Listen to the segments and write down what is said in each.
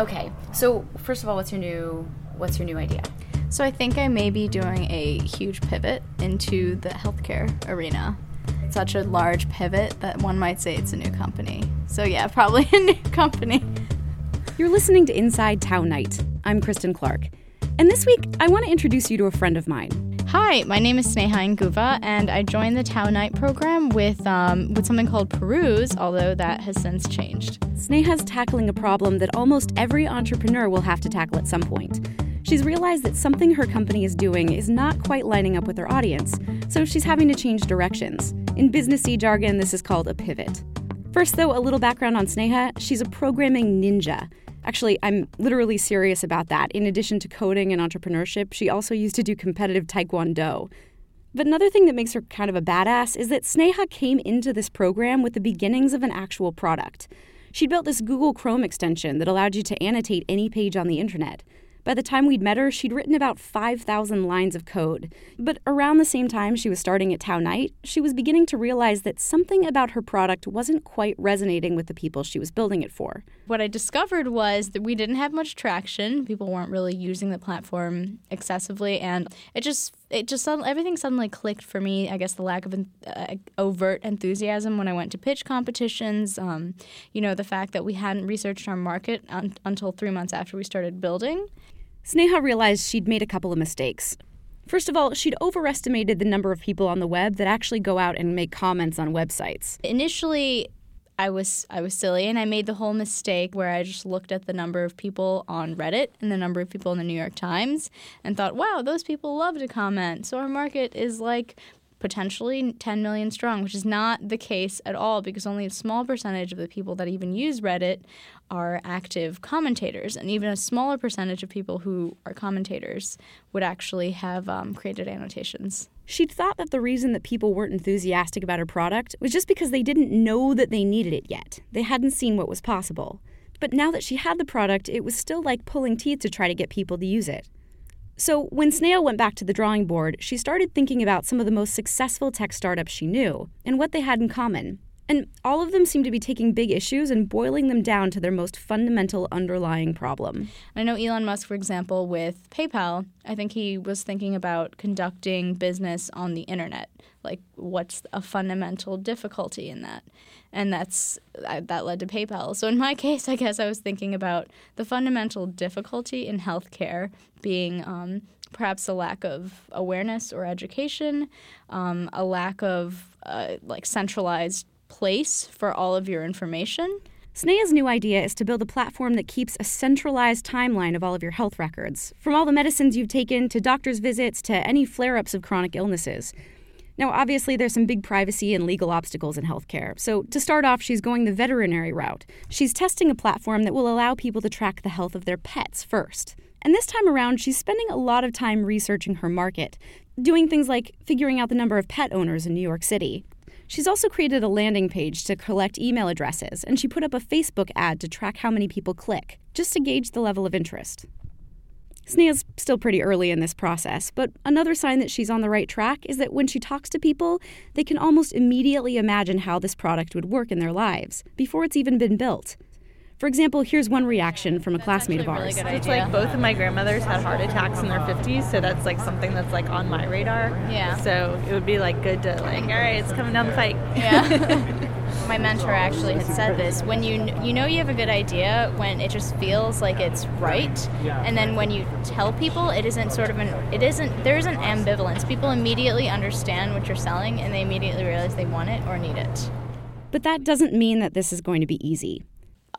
Okay, so first of all, what's your new what's your new idea? So I think I may be doing a huge pivot into the healthcare arena. Such a large pivot that one might say it's a new company. So yeah, probably a new company. You're listening to Inside Tow-Knight. I'm Kristen Clark. And this week, I want to introduce you to a friend of mine. Hi, my name is Sneha Nguva, and I joined the Tow-Knight program with um, with something called Peruse, although that has since changed. Sneha's tackling a problem that almost every entrepreneur will have to tackle at some point. She's realized that something her company is doing is not quite lining up with her audience, so she's having to change directions. In businessy jargon, this is called a pivot. First, though, a little background on Sneha. She's a programming ninja. Actually, I'm literally serious about that. In addition to coding and entrepreneurship, she also used to do competitive taekwondo. But another thing that makes her kind of a badass is that Sneha came into this program with the beginnings of an actual product. She'd built this Google Chrome extension that allowed you to annotate any page on the internet. By the time we'd met her, she'd written about 5,000 lines of code. But around the same time she was starting at Tow-Knight, she was beginning to realize that something about her product wasn't quite resonating with the people she was building it for. What I discovered was that we didn't have much traction. People weren't really using the platform excessively, and it just it just everything suddenly clicked for me. I guess the lack of uh, overt enthusiasm when I went to pitch competitions. Um, you know, the fact that we hadn't researched our market un- until three months after we started building. Sneha realized she'd made a couple of mistakes. First of all, she'd overestimated the number of people on the web that actually go out and make comments on websites. Initially, I was I was silly and I made the whole mistake where I just looked at the number of people on Reddit and the number of people in the New York Times and thought, "Wow, those people love to comment." So our market is like potentially 10 million strong, which is not the case at all because only a small percentage of the people that even use Reddit are active commentators. And even a smaller percentage of people who are commentators would actually have um, created annotations. She'd thought that the reason that people weren't enthusiastic about her product was just because they didn't know that they needed it yet. They hadn't seen what was possible. But now that she had the product, it was still like pulling teeth to try to get people to use it. So, when Sneha went back to the drawing board, she started thinking about some of the most successful tech startups she knew and what they had in common. And all of them seem to be taking big issues and boiling them down to their most fundamental underlying problem. I know Elon Musk, for example, with PayPal, I think he was thinking about conducting business on the internet. Like, what's a fundamental difficulty in that? And that's that led to PayPal. So in my case, I guess I was thinking about the fundamental difficulty in healthcare being um, perhaps a lack of awareness or education, um, a lack of uh, like centralized place for all of your information. Sneha's new idea is to build a platform that keeps a centralized timeline of all of your health records, from all the medicines you've taken to doctor's visits to any flare ups of chronic illnesses. Now, obviously, there's some big privacy and legal obstacles in healthcare. So, to start off, she's going the veterinary route. She's testing a platform that will allow people to track the health of their pets first. And this time around, she's spending a lot of time researching her market, doing things like figuring out the number of pet owners in New York City. She's also created a landing page to collect email addresses, and she put up a Facebook ad to track how many people click, just to gauge the level of interest. Sneha's still pretty early in this process, but another sign that she's on the right track is that when she talks to people, they can almost immediately imagine how this product would work in their lives before it's even been built. For example, here's one reaction from a classmate of ours. Really it's like both of my grandmothers had heart attacks in their 50s, so that's like something that's like on my radar. Yeah. So it would be like good to like, all right, it's coming down the pike. Yeah. my mentor actually had said this when you you know you have a good idea when it just feels like it's right and then when you tell people it isn't sort of an it isn't there isn't ambivalence people immediately understand what you're selling and they immediately realize they want it or need it but that doesn't mean that this is going to be easy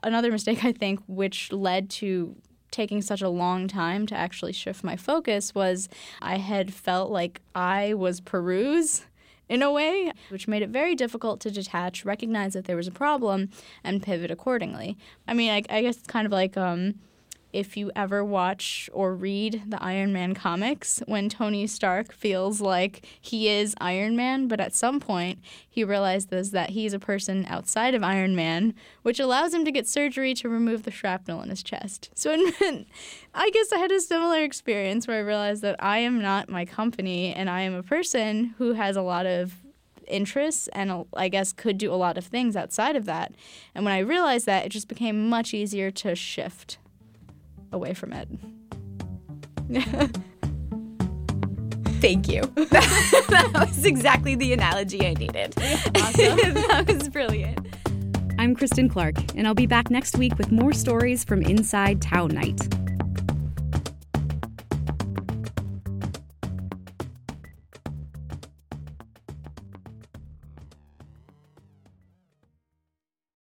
another mistake I think, which led to taking such a long time to actually shift my focus, was I had felt like I was Peruse in a way, which made it very difficult to detach, recognize that there was a problem, and pivot accordingly. I mean, I, I guess it's kind of like um, if you ever watch or read the Iron Man comics, when Tony Stark feels like he is Iron Man, but at some point he realizes that he's a person outside of Iron Man, which allows him to get surgery to remove the shrapnel in his chest. So I guess I had a similar experience where I realized that I am not my company and I am a person who has a lot of interests and I guess could do a lot of things outside of that. And when I realized that, it just became much easier to shift away from it. Thank you. that was exactly the analogy I needed. that was brilliant. I'm Kristen Clark, and I'll be back next week with more stories from Inside Tow-Knight.